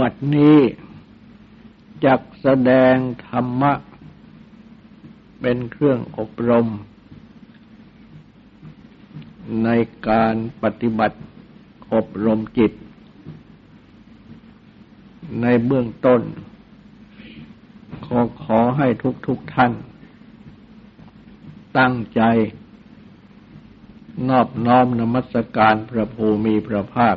บัดนี้จักแสดงธรรมะ เป็นเครื่องอบรม ในการปฏิบัติอบรมจิต ในเบื้องต้น ขอขอให้ทุกทุกท่าน ตั้งใจ นอบน้อมนมัสการพระภูมิพระภาค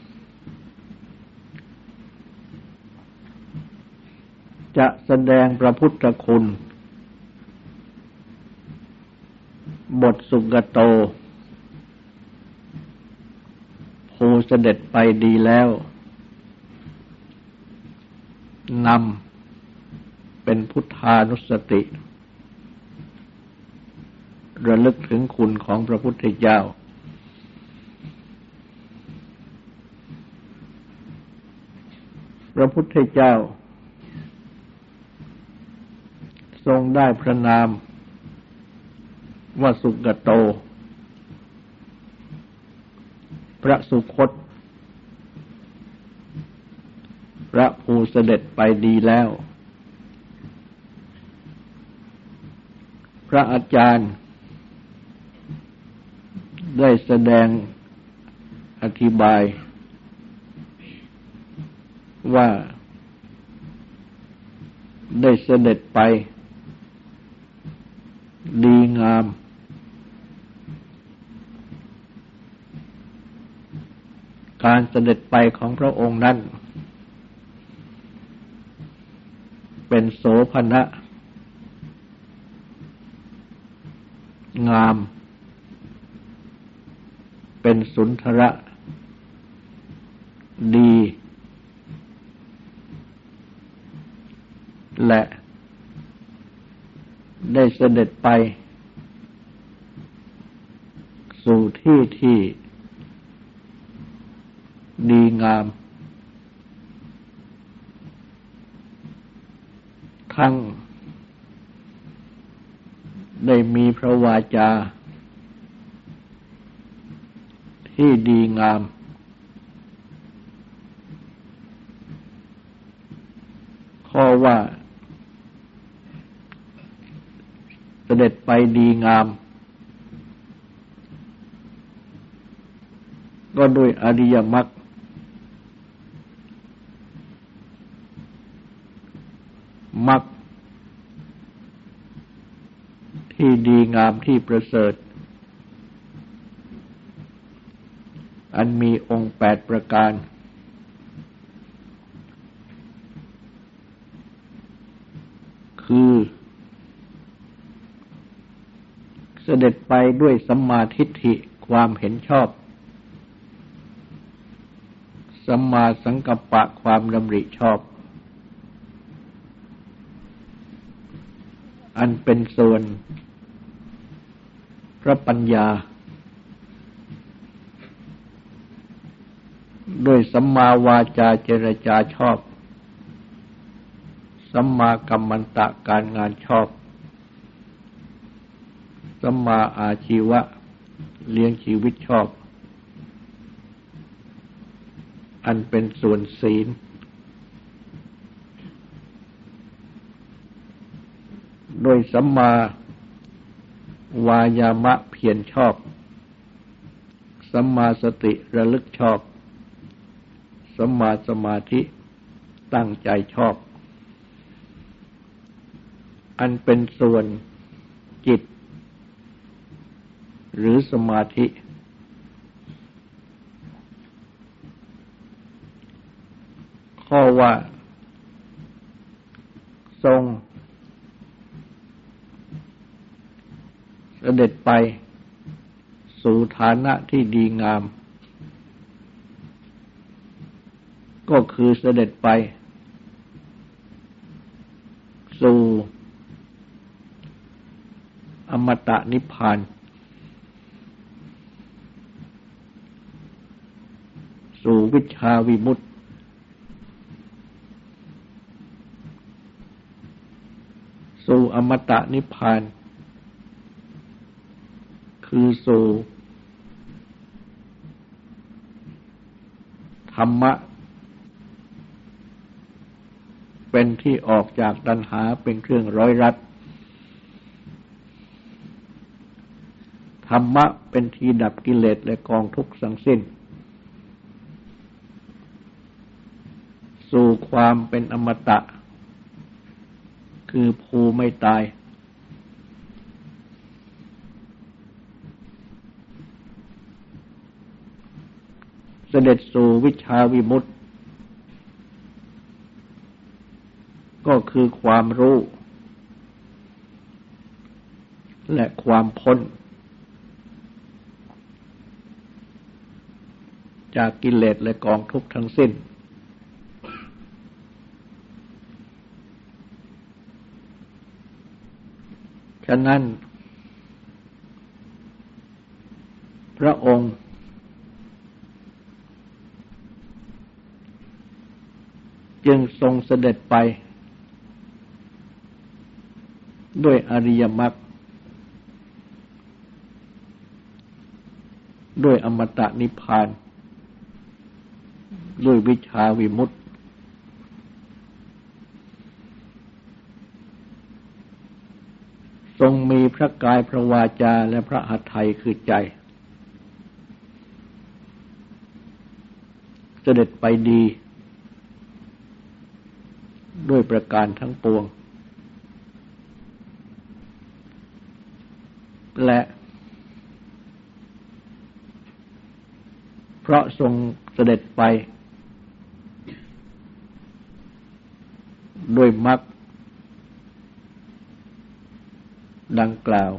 จะแสดงพระพุทธคุณ บทสุกโต ภูเสด็จไปดีแล้วนำเป็นพุทธานุสติ ระลึกถึงคุณของพระพุทธเจ้า พระพุทธเจ้า ทรงได้พระนามว่าสุกโต พระสุคต พระภูเสด็จไปดีแล้ว พระอาจารย์ ได้แสดงอธิบาย ว่าได้เสด็จไป ดีงาม การเสด็จไปของพระองค์นั้น เป็นโสภณะ งาม เป็นสุนทระ ดี และได้ เสด็จไป สู่ที่ที่ดีงาม ทั้ง ได้มีพระวาจา ที่ดีงาม ข้อว่าส ด็จไปดีงาม ก็ด้วยอริยมรรคมรรคที่ดีงามที่ประเสริฐ อันมีองค์แปดประการ คือเส ด็จไปด้วยสัมมาทิฏฐิความเห็นชอบ สัมมาสังกัปปะความดำริชอบ อันเป็นส่วน พระปัญญา ด้วยสัมมาวาจาเจรจาชอบ สัมมากัมมันตะการงานชอบ สัมมาอาชีวะ เลี้ยงชีวิตชอบ อันเป็นส่วนศีล โดยสัมมาวายามะเพียรชอบ สัมมาสติระลึกชอบ สัมมาสมาธิตั้งใจชอบ อันเป็นส่วนจิต หรือสมาธิ ข้อว่า ทรง เสด็จไป สู่ฐานะที่ดีงาม ก็คือเสด็จไป สู่ อมตะนิพพาน สู่วิชาวิมุตติ สู่อมตะนิพพาน คือสู่ธรรมะ เป็นที่ออกจากตัณหาเป็นเครื่องร้อยรัดธรรมะเป็นที่ดับกิเลสและกองทุกข์สังสิ้น สู่ ความเป็นอมตะ คือภูไม่ตาย เสด็จสู่วิชาวิมุตติ ก็คือความรู้ และความพ้น จากกิเลสและกองทุกข์ทั้งสิ้นฉะนั้น พระองค์จึงทรงเสด็จไป ด้วยอริยมรรคด้วยอมตะนิพพาน ด้วยวิชาวิมุตติทร งมีพระกายพระวาจาและพระหัตถ์คือใจ เสด็จไปดี ด้วยประการทั้งปวง และ เพราะทรงเสด็จไป ด้วยมรรค ดังกล่าว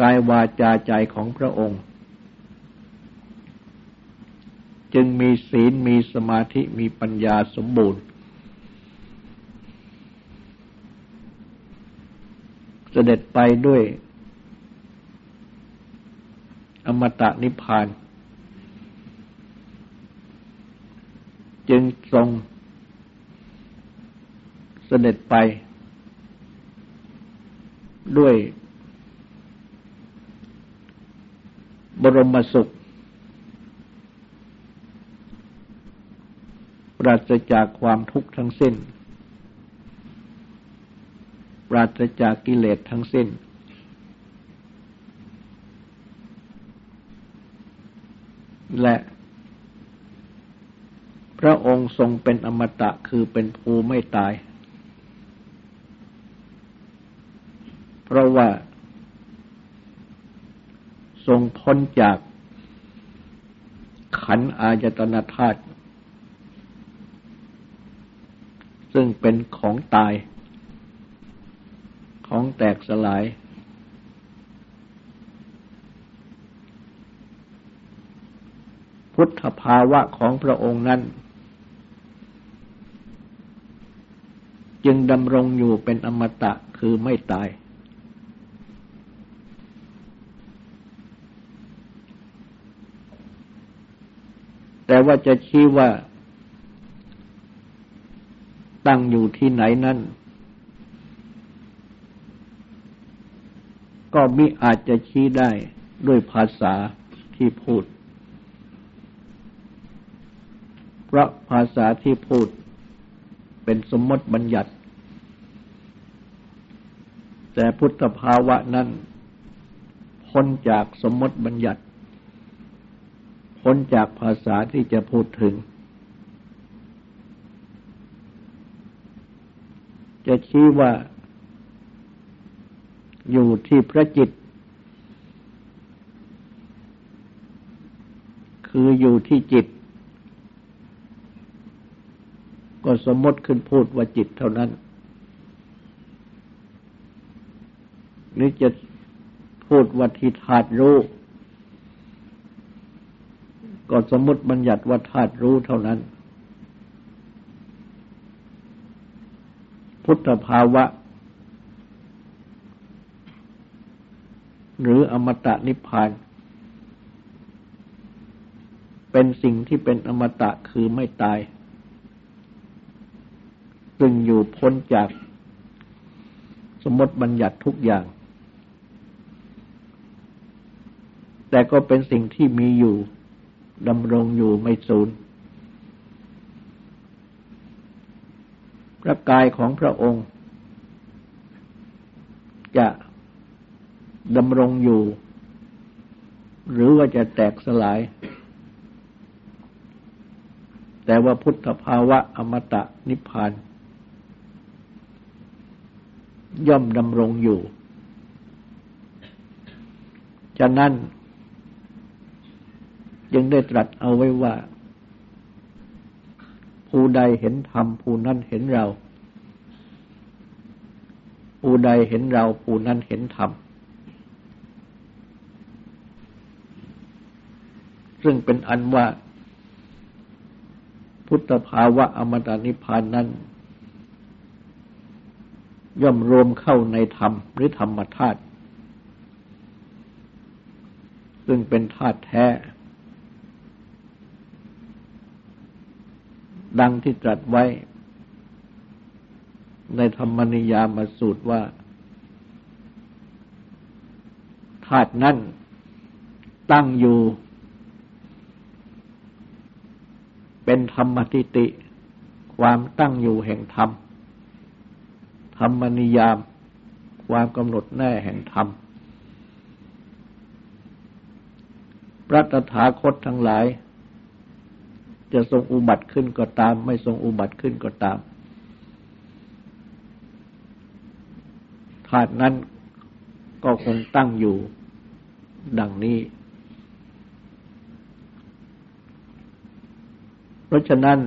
กายวาจาใจของพระองค์ จึงมีศีลมีสมาธิมีปัญญาสมบูรณ์ เสด็จไปด้วยอมตะนิพพาน จึงทรง เสด็จไป ด้วย บรมสุข ปราศจากความทุกข์ทั้งสิ้น ปราศจากกิเลสทั้งสิ้น และพระองค์ทรงเป็นอมตะคือเป็นภูไม่ตาย เพราะว่า ทรงพ้นจากขันอายตนะธาตุซึ่งเป็นของตาย ของแตกสลาย พุทธภาวะของพระองค์นั้น จึงดำรงอยู่เป็นอมตะคือไม่ตายแต่ ว่าจะชี้ว่า ตั้งอยู่ที่ไหนนั้นก็มิอาจจะชี้ได้ด้วยภาษาที่พูด เพราะภาษาที่พูดเป็นสมมติบัญญัติ แต่พุทธภาวะนั้นพ้นจากสมมติบัญญัติ พ้นจากภาษาที่จะพูดถึง จะชี้ว่า อยู่ที่พระจิต คืออยู่ที่จิต ก็สมมติขึ้นพูดว่าจิตเท่านั้นนี่จะพูดว่าที่ธาตุรู้ ก็สมมติบัญญัติว่าธาตุรู้เท่านั้น พุทธภาวะ หรืออมตะนิพพาน เป็นสิ่งที่เป็นอมตะคือไม่ตาย ซึ่งอยู่พ้นจากสมมติบัญญัติทุกอย่าง แต่ก็เป็นสิ่งที่มีอยู่ ดำรงอยู่ไม่สูญพระกายของพระองค์ จะดำรงอยู่ หรือว่าจะแตกสลาย แต่ว่าพุทธภาวะอมตะนิพพาน ย่อมดำรงอยู่ ฉะนั้น จึงได้ตรัสเอาไว้ว่า ผู้ใดเห็นธรรมผู้นั้นเห็นเรา ผู้ใดเห็นเราผู้นั้นเห็นธรรมซึ่งเป็นอันว่า พุทธภาวะอมตะนิพพานนั้น ย่อมรวมเข้าในธรรมหรือธรรมธาตุซึ่งเป็นธาตุแท้ ดังที่ตรัสไว้ ในธรรมนิยามสูตรว่าธาตุนั้นตั้งอยู่ เป็นธรรมติติ ความตั้งอยู่แห่งธรรม ธรรมนิยาม ความกำหนดแน่แห่งธรรม พระตถาคตทั้งหลาย จะทรงอุบัติขึ้นก็ตาม ไม่ทรงอุบัติขึ้นก็ตามธาตุนั้นก็คงตั้งอยู่ดังนี้ เพราะฉะนั้น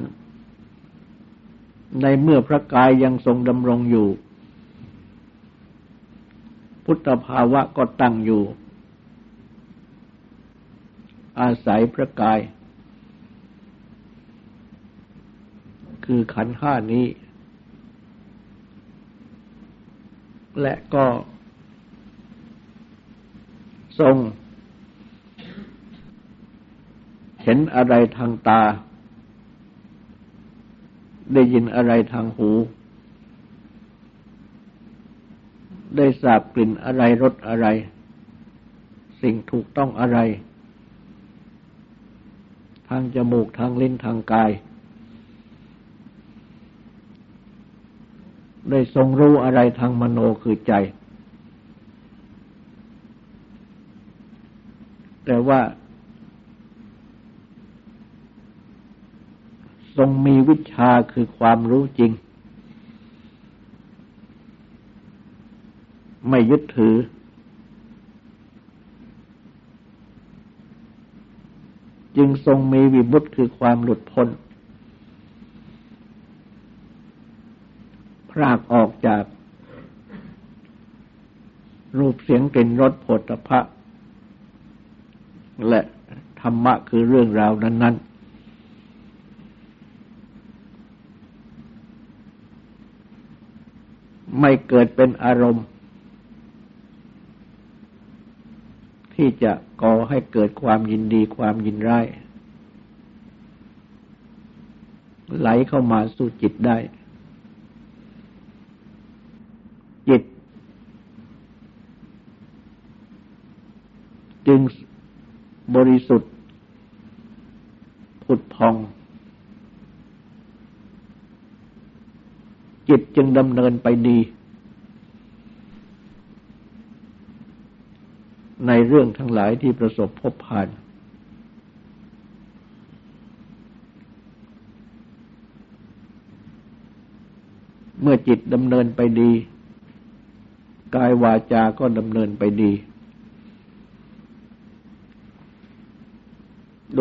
ในเมื่อพระกายยังทรงดำรงอยู่ พุทธภาวะก็ตั้งอยู่ อาศัยพระกาย คือขันห้านี้ และก็ทรง เห็นอะไรทางตา ได้ยินอะไรทางหู ได้สาบกลิ่นอะไรรสอะไร สิ่งถูกต้องอะไร ทางจมูกทางลิ้นทางกาย ได้ทรงรู้อะไรทางมโนคือใจ แต่ว่า ทรงมีวิชาคือความรู้จริง ไม่ยึดถือ จึงทรงมีวิบุตคือความหลุดพ้น รากออกจาก รูปเสียงกลิ่นรสผลตภะและธรรมะคือเรื่องราวนั้น ๆไม่เกิดเป็นอารมณ์ ที่จะก่อให้เกิดความยินดีความยินร้ายไหลเข้ามาสู่จิตได้จิต จึงบริสุทธิ์ผุดพอง จิตจึงดำเนินไปดี ในเรื่องทั้งหลายที่ประสบพบผ่านเมื่อจิตดำเนินไปดี กายวาจาก็ดำเนินไปดี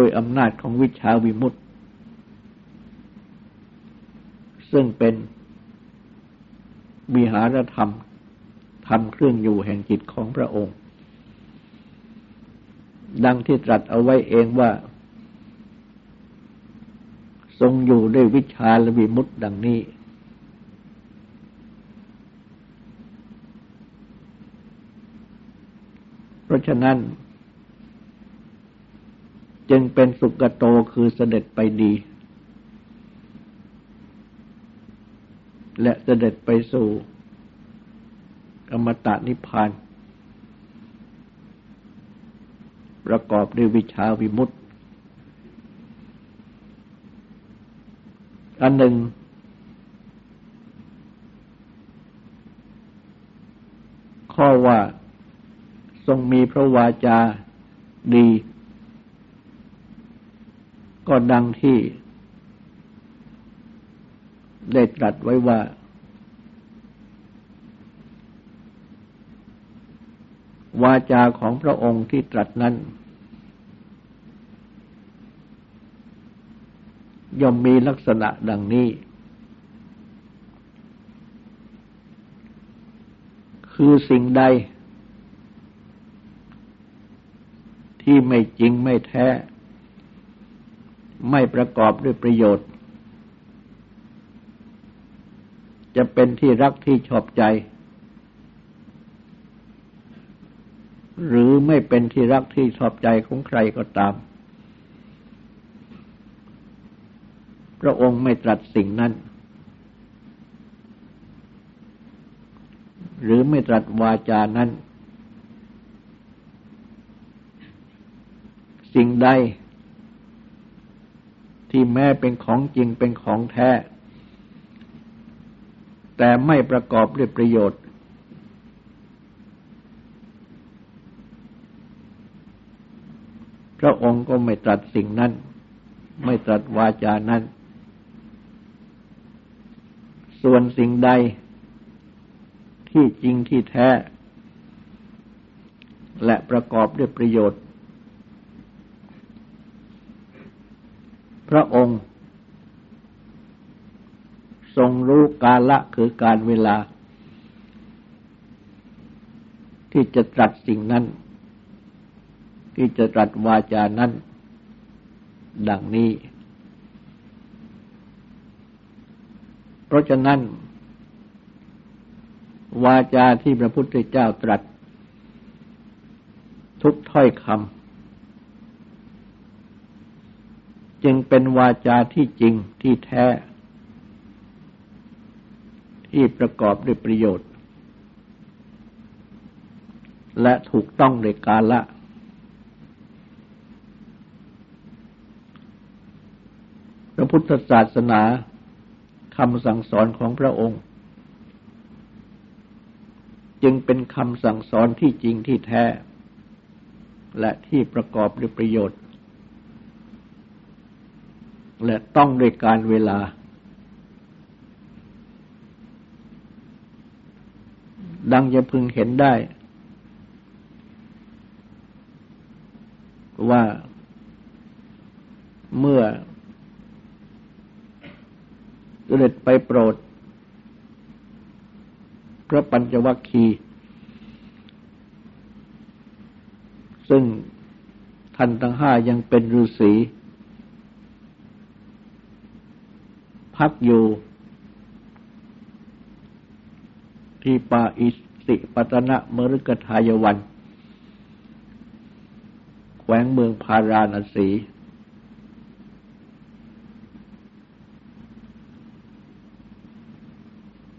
โดยอำนาจของวิชาวิมุตติซึ่งเป็นวิหารธรรมทำเครื่องอยู่แห่งจิตของพระองค์ ดังที่ตรัสเอาไว้เองว่า ทรงอยู่ด้วยวิชาและวิมุตติดังนี้ เพราะฉะนั้น จึงเป็นสุกโตคือเสด็จไปดี และเสด็จไปสู่อมตะนิพพาน ประกอบด้วยวิชาวิมุตติ อันหนึ่ง ข้อว่าทรงมีพระวาจาดี ก็ดังที่ได้ตรัสไว้ว่า วาจาของพระองค์ที่ตรัสนั้น ย่อมมีลักษณะดังนี้ คือสิ่งใด ที่ไม่จริงไม่แท้ ไม่ประกอบด้วยประโยชน์ จะเป็นที่รักที่ชอบใจ หรือไม่เป็นที่รักที่ชอบใจของใครก็ตาม พระองค์ไม่ตรัสสิ่งนั้น หรือไม่ตรัสวาจานั้น สิ่งใด ที่แม้เป็นของจริงเป็นของแท้ แต่ไม่ประกอบด้วยประโยชน์ พระองค์ก็ไม่ตรัสสิ่งนั้น ไม่ตรัสวาจานั้น ส่วนสิ่งใดที่จริงที่แท้ และประกอบด้วยประโยชน์ พระองค์ทรงรู้กาละคือการเวลา ที่จะตรัสสิ่งนั้น ที่จะตรัสวาจานั้น ดังนี้ เพราะฉะนั้น วาจาที่พระพุทธเจ้าตรัส ทุกถ้อยคำ จึงเป็นวาจาที่จริงที่แท้ ที่ประกอบด้วยประโยชน์ และถูกต้องในกาละ พระพุทธศาสนาคำสั่งสอนของพระองค์ จึงเป็นคำสั่งสอนที่จริงที่แท้ และที่ประกอบด้วยประโยชน์ และต้องด้วยการเวลา ดังจะพึงเห็นได้ ว่าเมื่อเสด็จไปโปรด พระปัญจวัคคีย์ซึ่งท่านทั้งห้ายังเป็นฤาษี พักอยู่ ที่ป่าอิสิปตนะมฤกทายวัน แขวงเมืองพาราณสี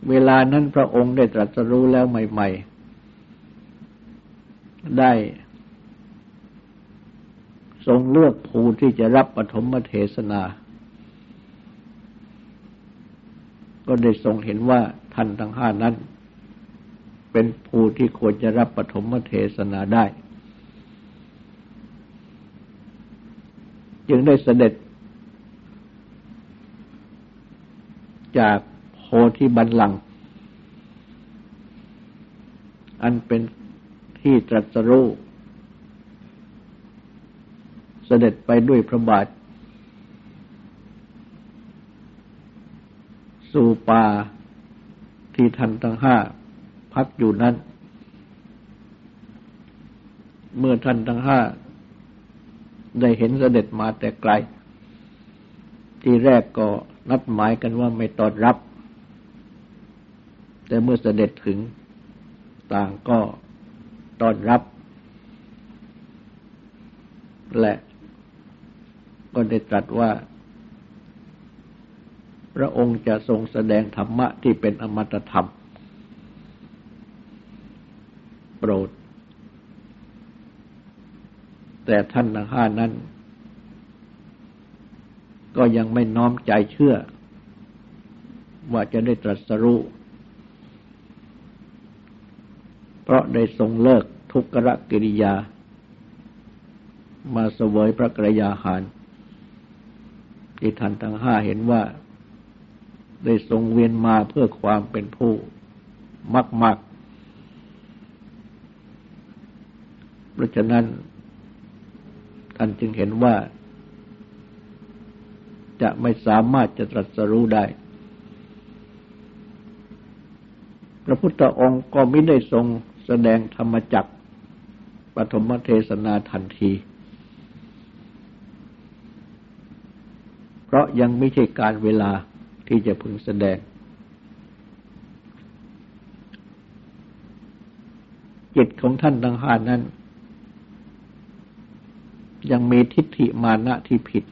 เวลานั้นพระองค์ได้ตรัสรู้แล้วใหม่ ๆ ได้ทรงเลือกภูที่จะรับปฐมเทศนา ก็ได้ทรงเห็นว่าท่านทั้งห้านั้น เป็นภูที่ควรจะรับปฐมเทศนาได้ จึงได้เสด็จ จากโพธิบันลังอันเป็นที่ตรัสรู้เสด็จไปด้วยพระบาท สู่ป่าที่ทันทั้งห้าพักอยู่นั้น เมื่อท่านทั้งห้าได้เห็นเสด็จมาแต่ไกล ที่แรกก็นัดหมายกันว่าไม่ต้อนรับ แต่เมื่อเสด็จถึงต่างก็ต้อนรับ และก็ได้ตรัสว่า พระองค์จะทรงแสดงธรรมะที่เป็นอมตะธรรม โปรด แต่ท่านทั้งห้านั้น ก็ยังไม่น้อมใจเชื่อ ว่าจะได้ตรัสรู้เพราะได้ทรงเลิกทุกขกิริยา มาเสวยพระกรยาหารที่ท่านทั้งห้าเห็นว่า ได้ทรงเวียนมาเพื่อความเป็นผู้มักมักเพราะฉะนั้น ท่านจึงเห็นว่า จะไม่สามารถจะตรัสรู้ได้ พระพุทธองค์ก็ไม่ได้ทรงแสดงธรรมจักปฐมเทศนาทันที เพราะยังไม่ใช่การเวลา ที่จะพึงแสดง จิตของท่านทั้งห้านั้น ยังมีทิฏฐิมานะที่ผิด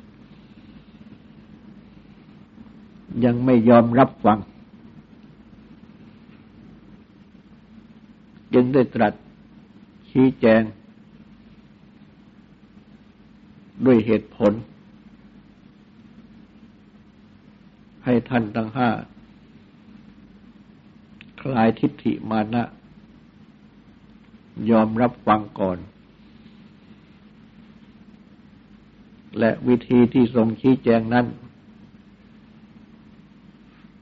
ยังไม่ยอมรับฟัง จึงได้ตรัสชี้แจง ด้วยเหตุผล ให้ท่านทั้งห้า คลายทิฏฐิมานะ ยอมรับฟังก่อน และวิธีที่ทรงชี้แจงนั้น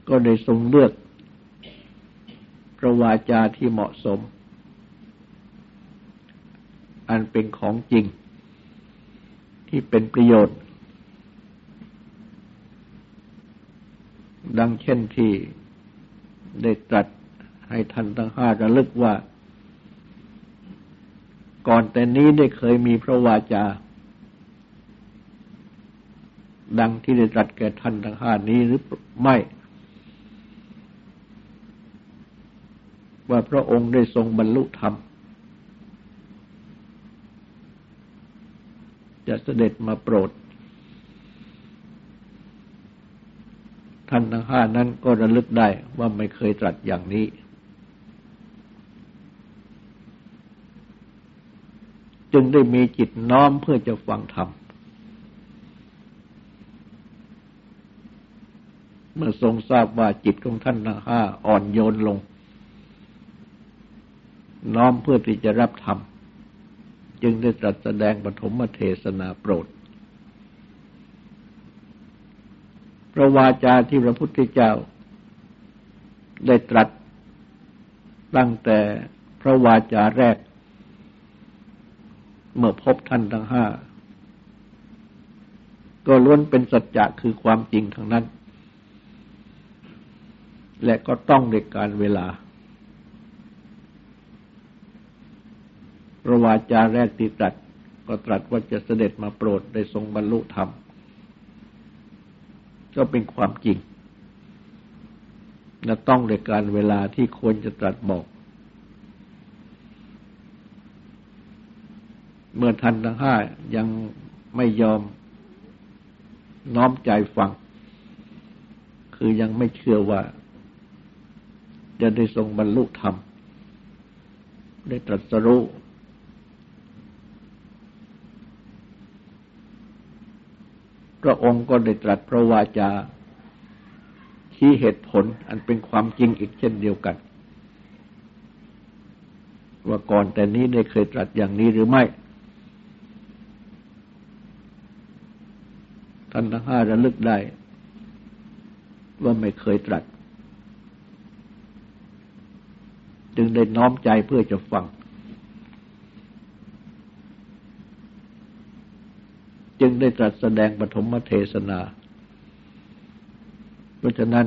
ก็ได้ทรงเลือกพระวาจาที่เหมาะสม อันเป็นของจริง ที่เป็นประโยชน์ ดังเช่นที่ได้ตรัสให้ท่านทั้งห้าระลึกว่า ก่อนแต่นี้ได้เคยมีพระวาจา ดังที่ได้ตรัสแก่ท่านทั้งห้านี้หรือไม่ ว่าพระองค์ได้ทรงบรรลุธรรม จะเสด็จมาโปรด ท่านทั้งห้านั้นก็ระลึกได้ว่าไม่เคยตรัสอย่างนี้ จึงได้มีจิตน้อมเพื่อจะฟังธรรม เมื่อทรงทราบว่าจิตของท่านทั้งห้าอ่อนโยนลง น้อมเพื่อที่จะรับธรรม จึงได้ตรัสแสดงปฐมเทศนาโปรด พระวาจาที่พระพุทธเจ้า ได้ตรัสตั้งแต่พระวาจาแรก เมื่อพบท่านทั้งห้า ก็ล้วนเป็นสัจจะคือความจริงทั้งนั้น และก็ต้องในการเวลาพระวาจาแรกที่ตรัสก็ตรัสว่าจะเสด็จมาโปรดได้ทรงบรรลุธรรม ก็เป็นความจริง และต้องในการเวลาที่ควรจะตรัสบอก เมื่อท่านทั้งห้ายังไม่ยอมน้อมใจฟัง คือยังไม่เชื่อว่า จะได้ทรงบรรลุธรรม ได้ตรัสรู้พ ระองค์ก็ได้ตรัสพระวาจาชี้เหตุผลอันเป็นความจริงอีกเช่นเดียวกัน ว่าก่อนแต่นี้ได้เคยตรัสอย่างนี้หรือไม่ ท่านทั้งห้าระลึกได้ ว่าไม่เคยตรัส จึงได้น้อมใจเพื่อจะฟังจึง ได้ตรัสแสดงปฐมเทศนา เพราะฉะนั้น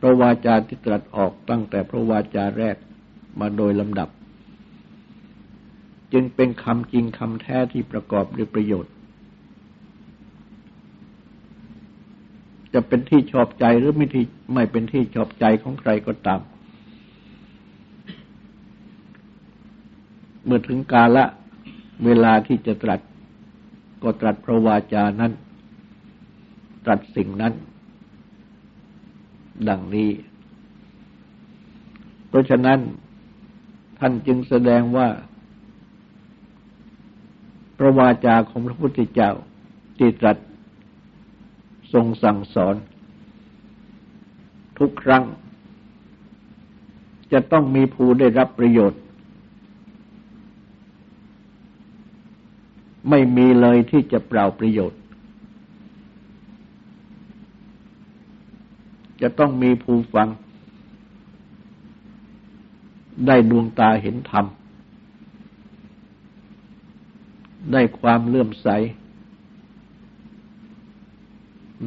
พระวาจาที่ตรัสออกตั้งแต่พระวาจาแรกมาโดยลำดับ จึงเป็นคำจริงคำแท้ที่ประกอบด้วยประโยชน์ จะเป็นที่ชอบใจหรือไม่ที่ไม่เป็นที่ชอบใจของใครก็ตาม เมื่อถึงกาละเวลาที่จะตรัส ก็ตรัสพระวาจานั้น ตรัสสิ่งนั้น ดังนี้ เพราะฉะนั้นท่านจึงแสดงว่า พระวาจาของพระพุทธเจ้าที่ตรัสทรงสั่งสอน ทุกครั้ง จะต้องมีผู้ได้รับประโยชน์ ไม่มีเลยที่จะเปล่าประโยชน์ จะต้องมีผู้ฟัง ได้ดวงตาเห็นธรรม ได้ความเลื่อมใส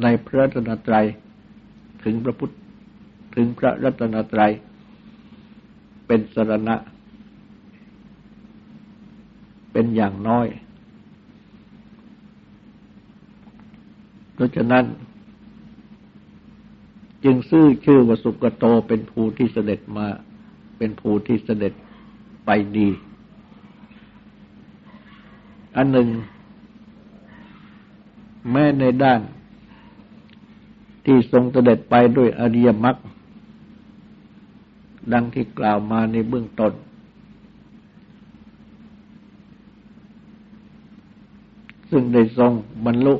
ในพระรัตนตรัย ถึงพระพุทธถึงพระรัตนตรัย เป็นสรณะ เป็นอย่างน้อย เพราะฉะนั้น จึงซื่อชื่อวสุกโตเป็นภูที่เสด็จมา เป็นภูที่เสด็จไปดี อันหนึ่ง แม้ในด้าน ที่ทรงเสด็จไปด้วยอริยมรรคดังที่กล่าวมาในเบื้องต้นซึ่งได้ทรงบรรลุ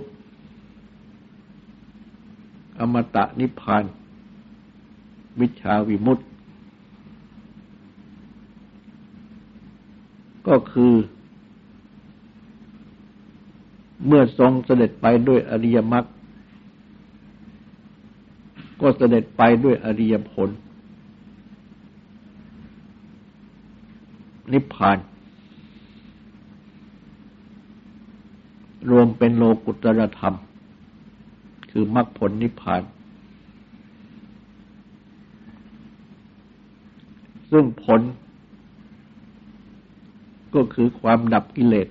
อมตะนิพพานวิชาวิมุตติ ก็คือ เมื่อทรงเสด็จไปด้วยอริยมรรคก็เสด็จไปด้วยอริยผล นิพพาน รวมเป็นโลกุตรธรรม คือมรรคผลนิพพาน ซึ่งผล ก็คือความดับกิเลส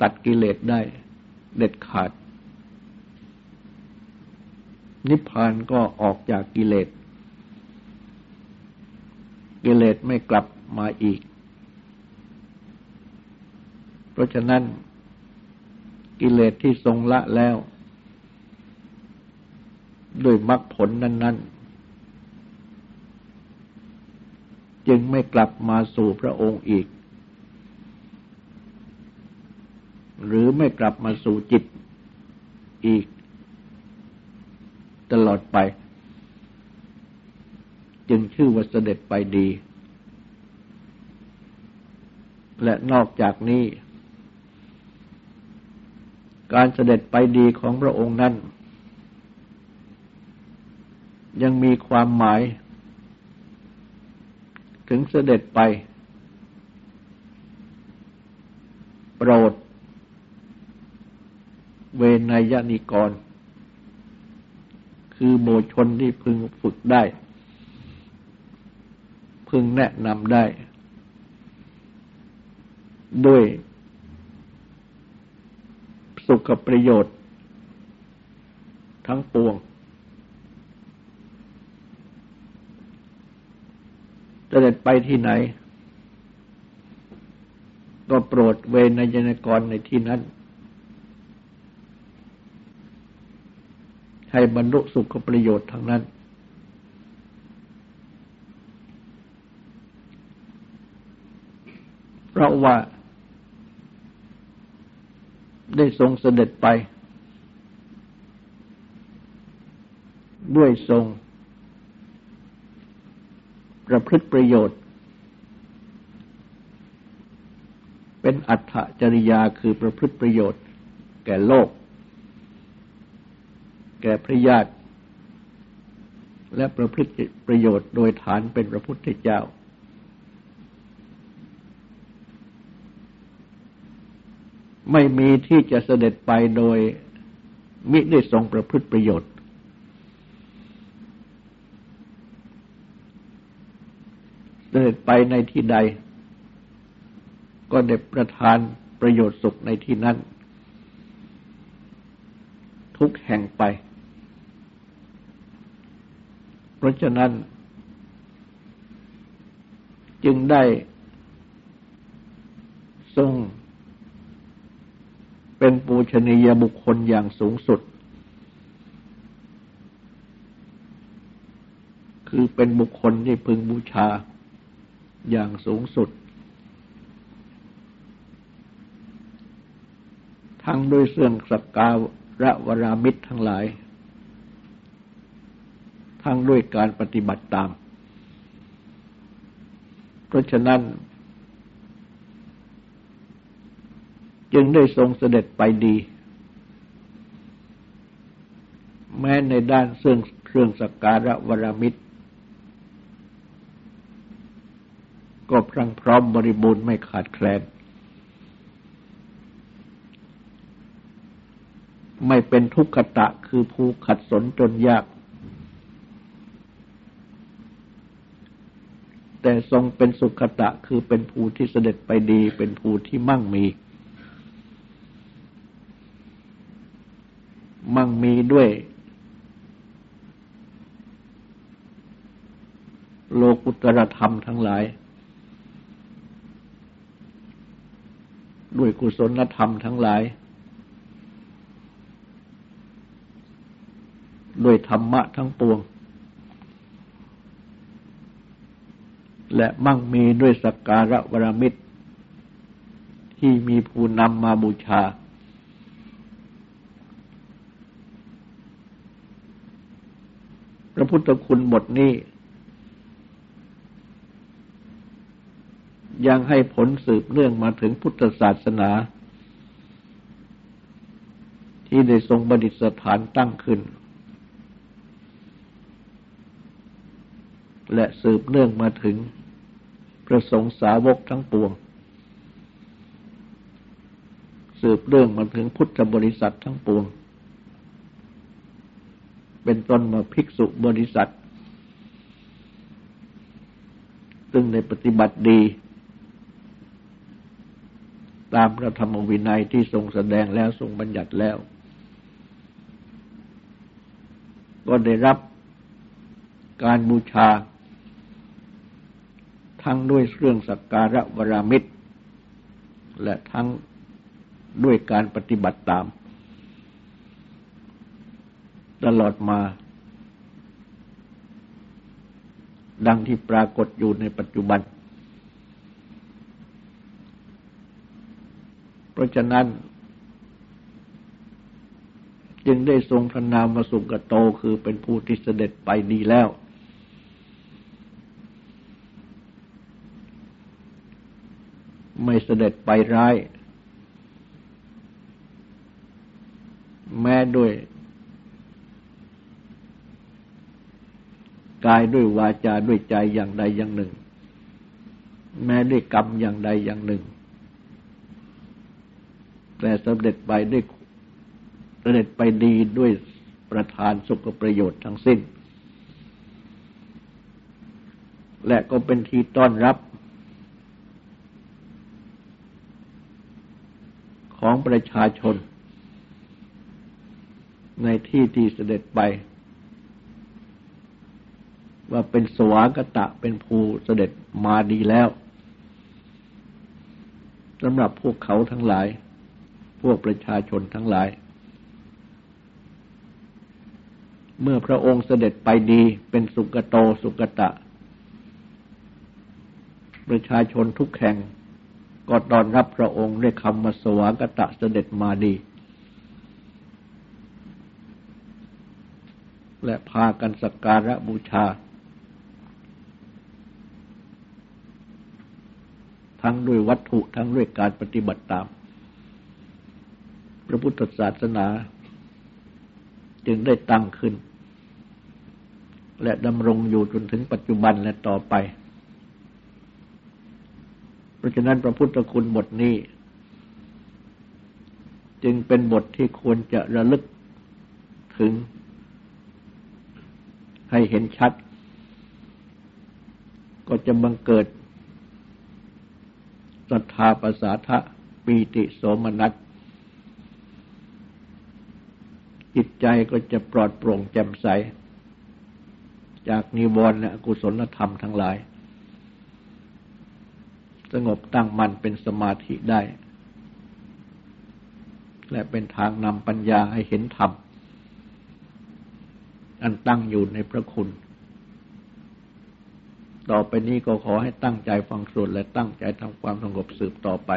ตัดกิเลสได้เด็ดขาด นิพพานก็ออกจากกิเลส กิเลสไม่กลับมาอีก เพราะฉะนั้นกิเลสที่ทรงละแล้ว ด้วยมรรคผลนั้น ๆ จึงไม่กลับมาสู่พระองค์อีก หรือไม่กลับมาสู่จิตอีก ตลอดไป จึงชื่อว่าเสด็จไปดี และนอกจากนี้ การเสด็จไปดีของพระองค์นั้น ยังมีความหมาย ถึงเสด็จไป โปรด เวนยนิกร คือโมชนที่พึงฝึกได้ พึงแนะนำได้ ด้วยสุขประโยชน์ ทั้งปวง จะเด็ดไปที่ไหน ก็โปรดเวนยนกรในที่นั้น ให้บรรลุสุขประโยชน์ทางนั้น เพราะว่า ได้ทรงเสด็จไป ด้วยทรง ประพฤติประโยชน์ เป็นอัตถจริยาคือประพฤติประโยชน์ แก่โลก แก่พระญาติ และประพฤติประโยชน์โดยฐานเป็นพระพุทธเจ้า ไม่มีที่จะเสด็จไปโดยมิได้ทรงประพฤติประโยชน์ เส ด็จไปในที่ใด ก็ได้ประทานประโยชน์สุขในที่นั้น ทุกแห่งไป เพราะฉะนั้น จึงได้ทรงเป็นปูชนียบุคคลอย่างสูงสุด คือเป็นบุคคลที่พึงบูชา อย่างสูงสุด ทั้งด้วยเสื่องสักการะวรามิตรทั้งหลาย ทั้งด้วยการปฏิบัติตาม เพราะฉะนั้น จึงได้ทรงเสด็จไปดี แม้ในด้านเสื่องเครื่องสักการะวรมิตร ก็พรังพร้อมบริบูรณ์ไม่ขาดแคลน ไม่เป็นทุกขตะคือผู้ขัดสนจนยาก แต่ทรงเป็นสุขตะคือเป็นผู้ที่เสด็จไปดี เป็นผู้ที่มั่งมี มั่งมีด้วยโลกุตรธรรมทั้งหลาย ด้วยกุศลธรรมทั้งหลาย ด้วยธรรมะทั้งปวง และมั่งมีด้วยสักการะวรมิตร ที่มีผู้นำมาบูชา พระพุทธคุณบทนี้ ยังให้ผลสืบเนื่องมาถึงพุทธศาสนา ที่ได้ทรงบดิษฐานตั้งขึ้น และสืบเนื่องมาถึงพระสงฆ์สาวกทั้งปวง สืบเรื่องมาถึงพุทธบริษัททั้งปวง เป็นต้นมาภิกษุบริษัทซึ่งในปฏิบัติดี ตามพระธรรมวินัยที่ทรงแสดงแล้วทรงบัญญัติแล้ว ก็ได้รับการบูชา ทั้งด้วยเครื่องสักการะวรามิตร และทั้งด้วยการปฏิบัติตาม ตลอดมา ดังที่ปรากฏอยู่ในปัจจุบัน เพ ราะฉะนั้น จึงได้ทรงพระนามมาสุกโตคือเป็นผู้ที่เสด็จไปดีแล้ว ไม่เสด็จไปร้าย แม้ด้วยกายด้วยวาจาด้วยใจอย่างใดอย่างหนึ่งแม้ด้วยกรรมอย่างใดอย่างหนึ่ง แต่สำเร็จไปด้วยสำเร็จไปดีด้วยประทานสุขประโยชน์ทั้งสิ้น และก็เป็นที่ต้อนรับ ของประชาชน ในที่ที่เสด็จไป ว่าเป็นสวากตะเป็นภูเสด็จมาดีแล้วสำหรับพวกเขาทั้งหลาย พวกประชาชนทั้งหลาย เมื่อพระองค์เสด็จไปดีเป็นสุกโตสุกตะ ประชาชนทุกแห่งก็ตอนรับพระองค์ด้วยคำมาสวากตะเสด็จมาดี และพากันสักการะบูชา ทั้งด้วยวัตถุทั้งด้วยการปฏิบัติตาม ระพุทธศาสนา จึงได้ตั้งขึ้น และดำรงอยู่จนถึงปัจจุบันและต่อไป เพราะฉะนั้นพระพุทธคุณบทนี้ จึงเป็นบทที่ควรจะระลึกถึง ให้เห็นชัด ก็จะบังเกิดศรัทธาประสาทะปีติโสมนัส จิตใจก็จะปลอดโปร่งแจ่มใส จากนิวรณ์และกุศลธรรมทั้งหลาย สงบตั้งมั่นเป็นสมาธิได้ และเป็นทางนำปัญญาให้เห็นธรรม อันตั้งอยู่ในพระคุณ ต่อไปนี้ก็ขอให้ตั้งใจฟังสวดและตั้งใจทำความสงบสืบต่อไป